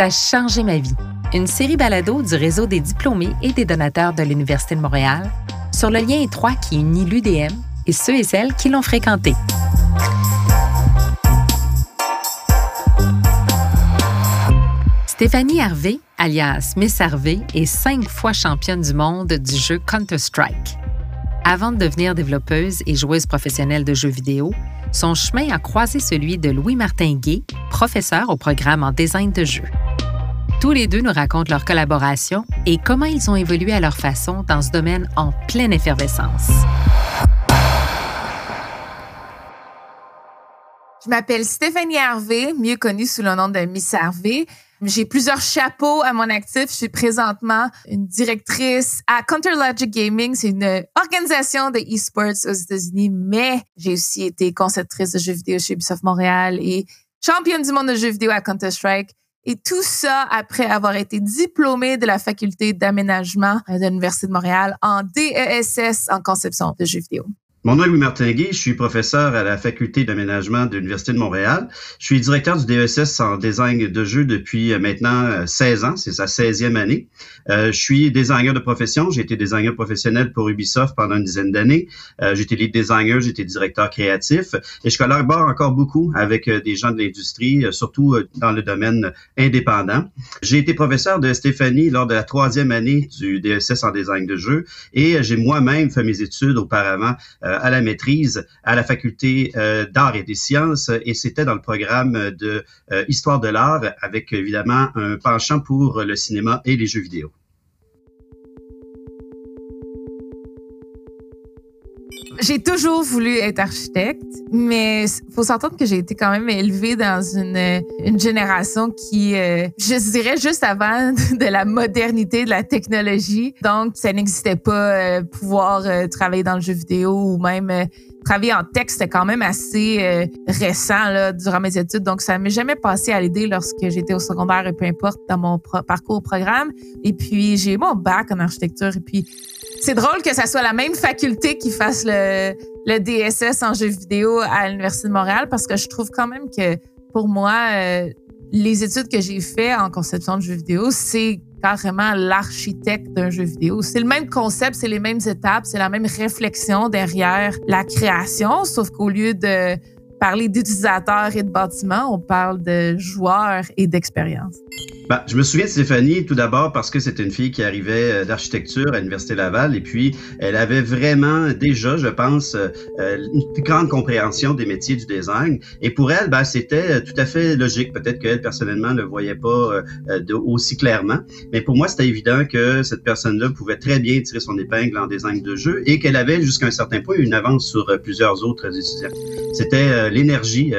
Ça a changé ma vie. Une série balado du réseau des diplômés et des donateurs de l'Université de Montréal sur le lien étroit qui unit l'UDM et ceux et celles qui l'ont fréquenté. Stéphanie Harvey, alias Miss Harvey, est cinq fois championne du monde du jeu Counter-Strike. Avant de devenir développeuse et joueuse professionnelle de jeux vidéo, son chemin a croisé celui de Louis-Martin Gay, professeur au programme en design de jeux. Tous les deux nous racontent leur collaboration et comment ils ont évolué à leur façon dans ce domaine en pleine effervescence. Je m'appelle Stéphanie Harvey, mieux connue sous le nom de Miss Harvey. J'ai plusieurs chapeaux à mon actif. Je suis présentement une directrice à Counterlogic Gaming. C'est une organisation de e-sports aux États-Unis, mais j'ai aussi été conceptrice de jeux vidéo chez Ubisoft Montréal et championne du monde de jeux vidéo à Counter-Strike. Et tout ça après avoir été diplômée de la faculté d'aménagement de l'Université de Montréal en DESS en conception de jeux vidéo. Mon nom est Louis Martinguet, je suis professeur à la faculté d'aménagement de l'Université de Montréal. Je suis directeur du DESS en design de jeux depuis euh, maintenant 16 euh, ans, c'est sa 16e année. Euh, je suis designer de profession, j'ai été designer professionnel pour Ubisoft pendant une dizaine d'années. Euh, été lead designer, été directeur créatif et je collabore encore beaucoup avec des gens de l'industrie, surtout dans le domaine indépendant. J'ai été professeur de Stéphanie lors de la troisième année du DESS en design de jeux et j'ai moi-même fait mes études auparavant euh, à la maîtrise à la faculté euh, d'art et des sciences et c'était dans le programme de euh, histoire de l'art avec évidemment un penchant pour le cinéma et les jeux vidéo. J'ai toujours voulu être architecte, mais faut s'entendre que j'ai été quand même élevée dans une, une génération qui, euh, je dirais, juste avant de la modernité, de la technologie. Donc, ça n'existait pas euh, pouvoir euh, travailler dans le jeu vidéo ou même travailler en texte, c'était quand même assez récent là, durant mes études. Donc, ça m'est jamais passé à l'idée lorsque j'étais au secondaire et peu importe dans mon parcours au programme. Et puis, j'ai mon bac en architecture et puis c'est drôle que ça soit la même faculté qui fasse le, le DSS en jeux vidéo à l'Université de Montréal parce que je trouve quand même que pour moi, euh, les études que j'ai fait en conception de jeux vidéo, c'est carrément l'architecte d'un jeu vidéo. C'est le même concept, c'est les mêmes étapes, c'est la même réflexion derrière la création, sauf qu'au lieu de parler d'utilisateurs et de bâtiments, on parle de joueurs et d'expérience. Ben, je me souviens de Stéphanie tout d'abord parce que c'était une fille qui arrivait euh, d'architecture à l'Université Laval et puis elle avait vraiment déjà, je pense, euh, euh, une grande compréhension des métiers du design. Et pour elle, ben, c'était tout à fait logique. Peut-être qu'elle, personnellement, ne le voyait pas aussi clairement. Mais pour moi, c'était évident que cette personne-là pouvait très bien tirer son épingle en design de jeu et qu'elle avait jusqu'à un certain point une avance sur plusieurs autres étudiants. C'était l'énergie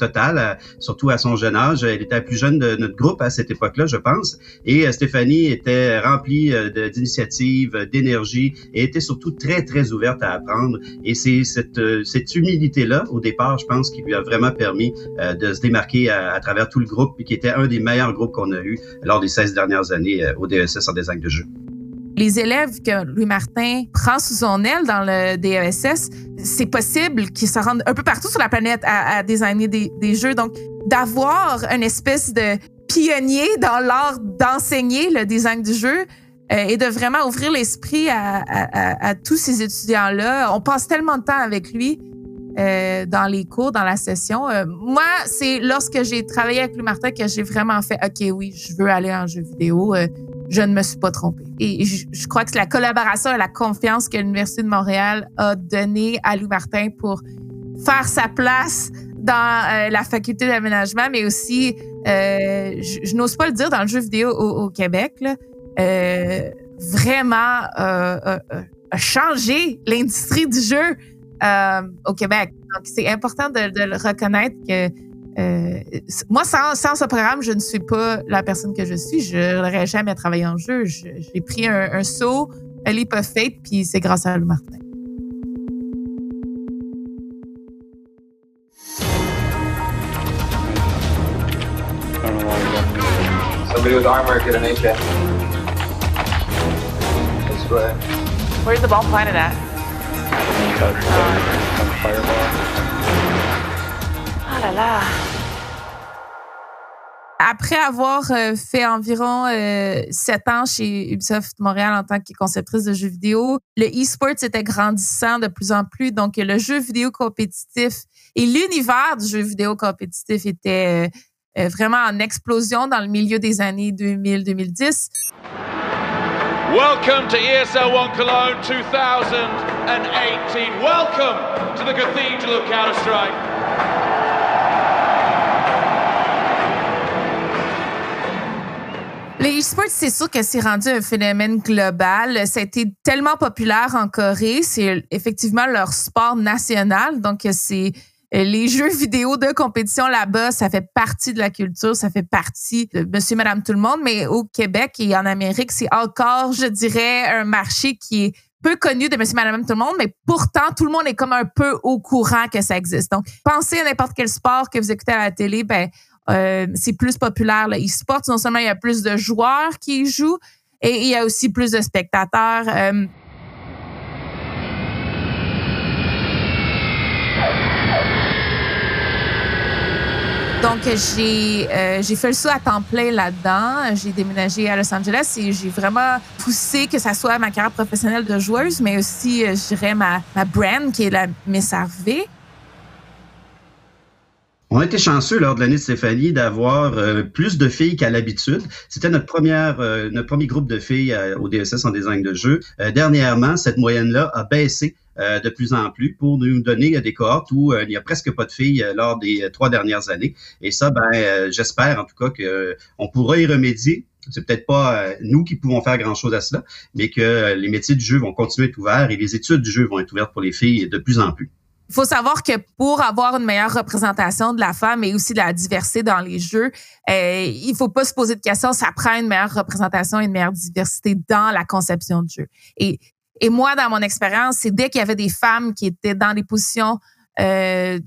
totale, surtout à son jeune âge. Elle était la plus jeune de notre groupe à cette époque là je pense. Et euh, Stéphanie était remplie euh, d'initiatives, d'énergie et était surtout très, très ouverte à apprendre. Et c'est cette, euh, cette humilité-là, au départ, je pense, qui lui a vraiment permis de se démarquer à, travers tout le groupe et qui était un des meilleurs groupes qu'on a eu lors des 16 dernières années au DSS en design de jeu les élèves que Louis Martin prend sous son aile dans le DESS, c'est possible qu'ils se rendent un peu partout sur la planète à, designer des, des, jeux. Donc, d'avoir une espèce de pionnier dans l'art d'enseigner le design du jeu euh, et de vraiment ouvrir l'esprit à, à, à, tous ces étudiants-là. On passe tellement de temps avec lui euh, dans les cours, dans la session. Euh, moi, c'est lorsque j'ai travaillé avec Louis Martin que j'ai vraiment fait OK, oui, je veux aller en jeu vidéo. Euh, je ne me suis pas trompée. Et je, je crois que c'est la collaboration et la confiance que l'Université de Montréal a donnée à Louis Martin pour faire sa place dans la faculté d'aménagement, mais aussi euh, je, n'ose pas le dire dans le jeu vidéo au, Québec, euh, vraiment euh, a changé l'industrie du jeu au Québec. Donc, c'est important de, le reconnaître que moi, sans, ce programme, je ne suis pas la personne que je suis. Je n'aurais jamais travaillé en jeu. J'ai pris un, un, saut, un leap of faith, puis c'est grâce à Louis Martin. Somebody with armor, get an AK. This way. Where's the ball planted at? Cut, uh, fireball. Ah la la. Après avoir euh, fait environ euh, sept ans chez Ubisoft Montréal en tant que conceptrice de jeux vidéo, le e-sport était grandissant de plus en plus. Donc, le jeu vidéo compétitif et l'univers du jeu vidéo compétitif était euh, vraiment en explosion dans le milieu des années 2000-2010. Welcome to ESL One Cologne 2018. Welcome to the Cathedral of Counter-Strike. Les e-sports, c'est sûr que c'est rendu un phénomène global. Ça a été tellement populaire en Corée. C'est effectivement leur sport national. Donc, c'est euh, les jeux vidéo de compétition là-bas, ça fait partie de la culture, ça fait partie de monsieur, madame, tout le monde. Mais au Québec et en Amérique, c'est encore, je dirais, un marché qui est peu connu de monsieur, madame, tout le monde, mais pourtant, tout le monde est comme un peu au courant que ça existe. Donc, pensez à n'importe quel sport que vous écoutez à la télé, ben, euh, c'est plus populaire, le e-sport. Non seulement il y a plus de joueurs qui y jouent, et il y a aussi plus de spectateurs. Euh, Donc, j'ai euh, j'ai fait le saut à temps plein là-dedans. J'ai déménagé à Los Angeles et j'ai vraiment poussé que ça soit ma carrière professionnelle de joueuse, mais aussi, je dirais, ma, ma brand qui est la Miss Harvey. On a été chanceux lors de l'année de Stéphanie d'avoir euh, plus de filles qu'à l'habitude. C'était notre première, euh, notre premier groupe de filles euh, au DSS en design de jeu. dernièrement, cette moyenne-là a baissé de plus en plus pour nous donner des cohortes où il n'y a presque pas de filles lors des trois dernières années. Et ça, ben, j'espère en tout cas que on pourra y remédier. C'est peut-être pas nous qui pouvons faire grand-chose à cela, mais que les métiers du jeu vont continuer à être ouverts et les études du jeu vont être ouvertes pour les filles de plus en plus. Il faut savoir que pour avoir une meilleure représentation de la femme et aussi de la diversité dans les jeux, euh, il faut pas se poser de questions. Ça prend une meilleure représentation et une meilleure diversité dans la conception du jeu. Et, et moi, dans mon expérience, c'est dès qu'il y avait des femmes qui étaient dans des positions euh,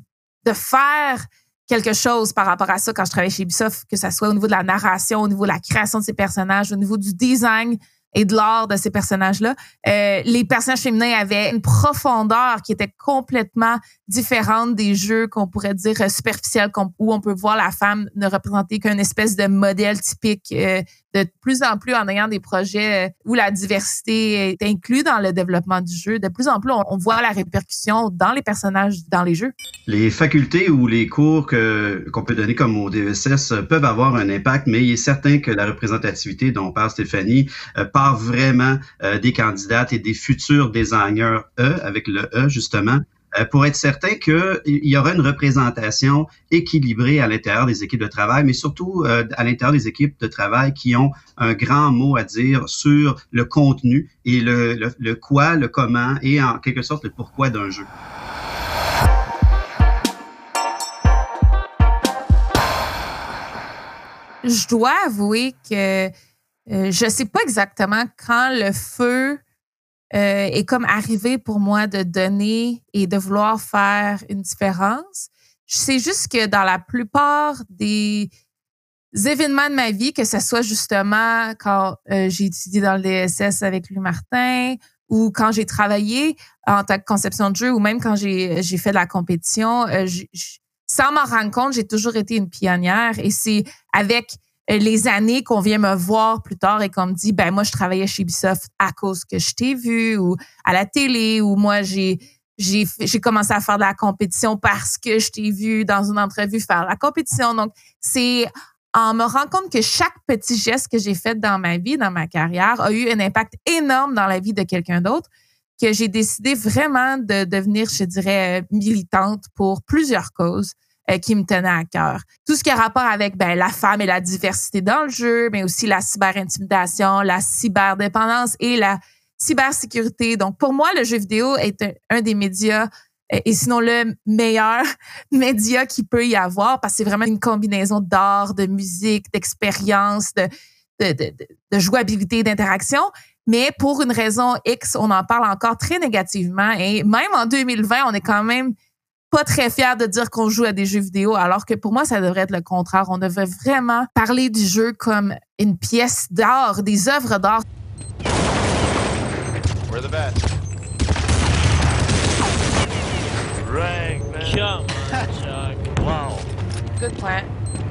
de faire quelque chose par rapport à ça quand je travaillais chez Ubisoft, que ce soit au niveau de la narration, au niveau de la création de ces personnages, au niveau du design et de l'art de ces personnages-là. Euh, les personnages féminins avaient une profondeur qui était complètement différente des jeux qu'on pourrait dire superficiels, où on peut voir la femme ne représenter qu'une espèce de modèle typique euh, de plus en plus en ayant des projets euh, où la diversité est inclue dans le développement du jeu. De plus en plus, on, voit la répercussion dans les personnages, dans les jeux. Les facultés ou les cours que, qu'on peut donner comme au DSS e peuvent avoir un impact, mais il est certain que la représentativité dont parle Stéphanie euh, part vraiment euh, des candidates et des futurs designers E, avec le E justement, euh, pour être certain qu'il y aura une représentation équilibrée à l'intérieur des équipes de travail, mais surtout euh, à l'intérieur des équipes de travail qui ont un grand mot à dire sur le contenu et le, le, quoi, le comment et en quelque sorte le pourquoi d'un jeu. Je dois avouer que euh, je ne sais pas exactement quand le feu euh, est comme arrivé pour moi de donner et de vouloir faire une différence. Je sais juste que dans la plupart des événements de ma vie, que ce soit justement quand euh, j'ai étudié dans le DSS avec Louis Martin ou quand j'ai travaillé en tant que conception de jeu ou même quand j'ai fait de la compétition, sans m'en rendre compte, j'ai toujours été une pionnière et c'est avec les années qu'on vient me voir plus tard et qu'on me dit, ben moi, je travaillais chez Ubisoft à cause que je t'ai vu ou à la télé ou moi, j'ai j'ai j'ai commencé à faire de la compétition parce que je t'ai vu dans une entrevue faire la compétition. Donc, c'est en me rendant compte que chaque petit geste que j'ai fait dans ma vie, dans ma carrière, a eu un impact énorme dans la vie de quelqu'un d'autre que j'ai décidé vraiment de devenir, je dirais, militante pour plusieurs causes. Euh, qui me tenait à cœur. Tout ce qui a rapport avec ben, la femme et la diversité dans le jeu, mais aussi la cyberintimidation, la cyberdépendance et la cybersécurité. Donc, pour moi, le jeu vidéo est un, des médias euh, et sinon le meilleur média qu'il peut y avoir parce que c'est vraiment une combinaison d'art, de musique, d'expérience, de, de, de, de, jouabilité, d'interaction. Mais pour une raison X, on en parle encore très négativement. Et même en 2020, on est quand même pas très fier de dire qu'on joue à des jeux vidéo, alors que pour moi, ça devrait être le contraire. On devrait vraiment parler du jeu comme une pièce d'art, des œuvres d'art. We're the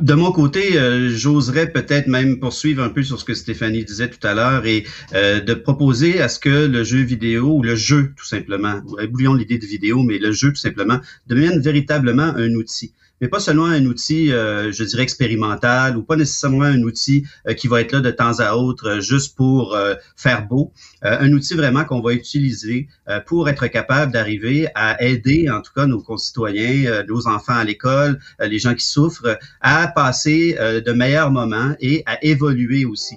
de mon côté, euh, j'oserais peut-être même poursuivre un peu sur ce que Stéphanie disait tout à l'heure et euh, de proposer à ce que le jeu vidéo ou le jeu tout simplement, oublions l'idée de vidéo, mais le jeu tout simplement devienne véritablement un outil mais pas seulement un outil, euh, je dirais, expérimental ou pas nécessairement un outil euh, qui va être là de temps à autre euh, juste pour faire beau. un outil vraiment qu'on va utiliser pour être capable d'arriver à aider, en tout cas, nos concitoyens, nos enfants à l'école, les gens qui souffrent, à passer de meilleurs moments et à évoluer aussi.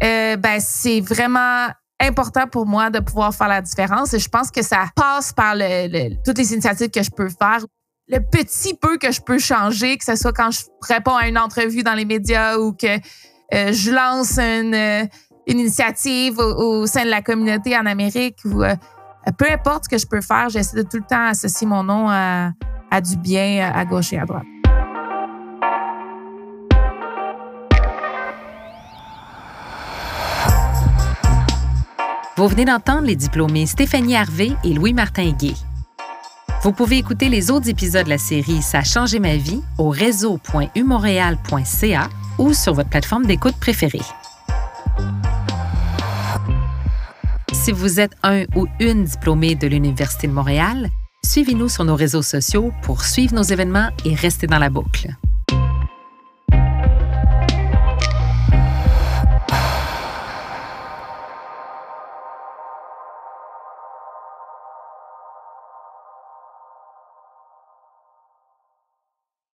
ben, c'est vraiment important pour moi de pouvoir faire la différence et je pense que ça passe par toutes les initiatives que je peux faire. Le petit peu que je peux changer, que ce soit quand je réponds à une entrevue dans les médias ou que euh, je lance une, euh, initiative au, sein de la communauté en Amérique ou euh, peu importe ce que je peux faire, j'essaie de tout le temps associer mon nom à du bien à gauche et à droite. Vous venez d'entendre les diplômés Stéphanie Harvey et Louis-Martin Gay. Vous pouvez écouter les autres épisodes de la série Ça a changé ma vie au réseau.umontréal.ca ou sur votre plateforme d'écoute préférée. Si vous êtes un ou une diplômée de l'Université de Montréal, suivez-nous sur nos réseaux sociaux pour suivre nos événements et rester dans la boucle.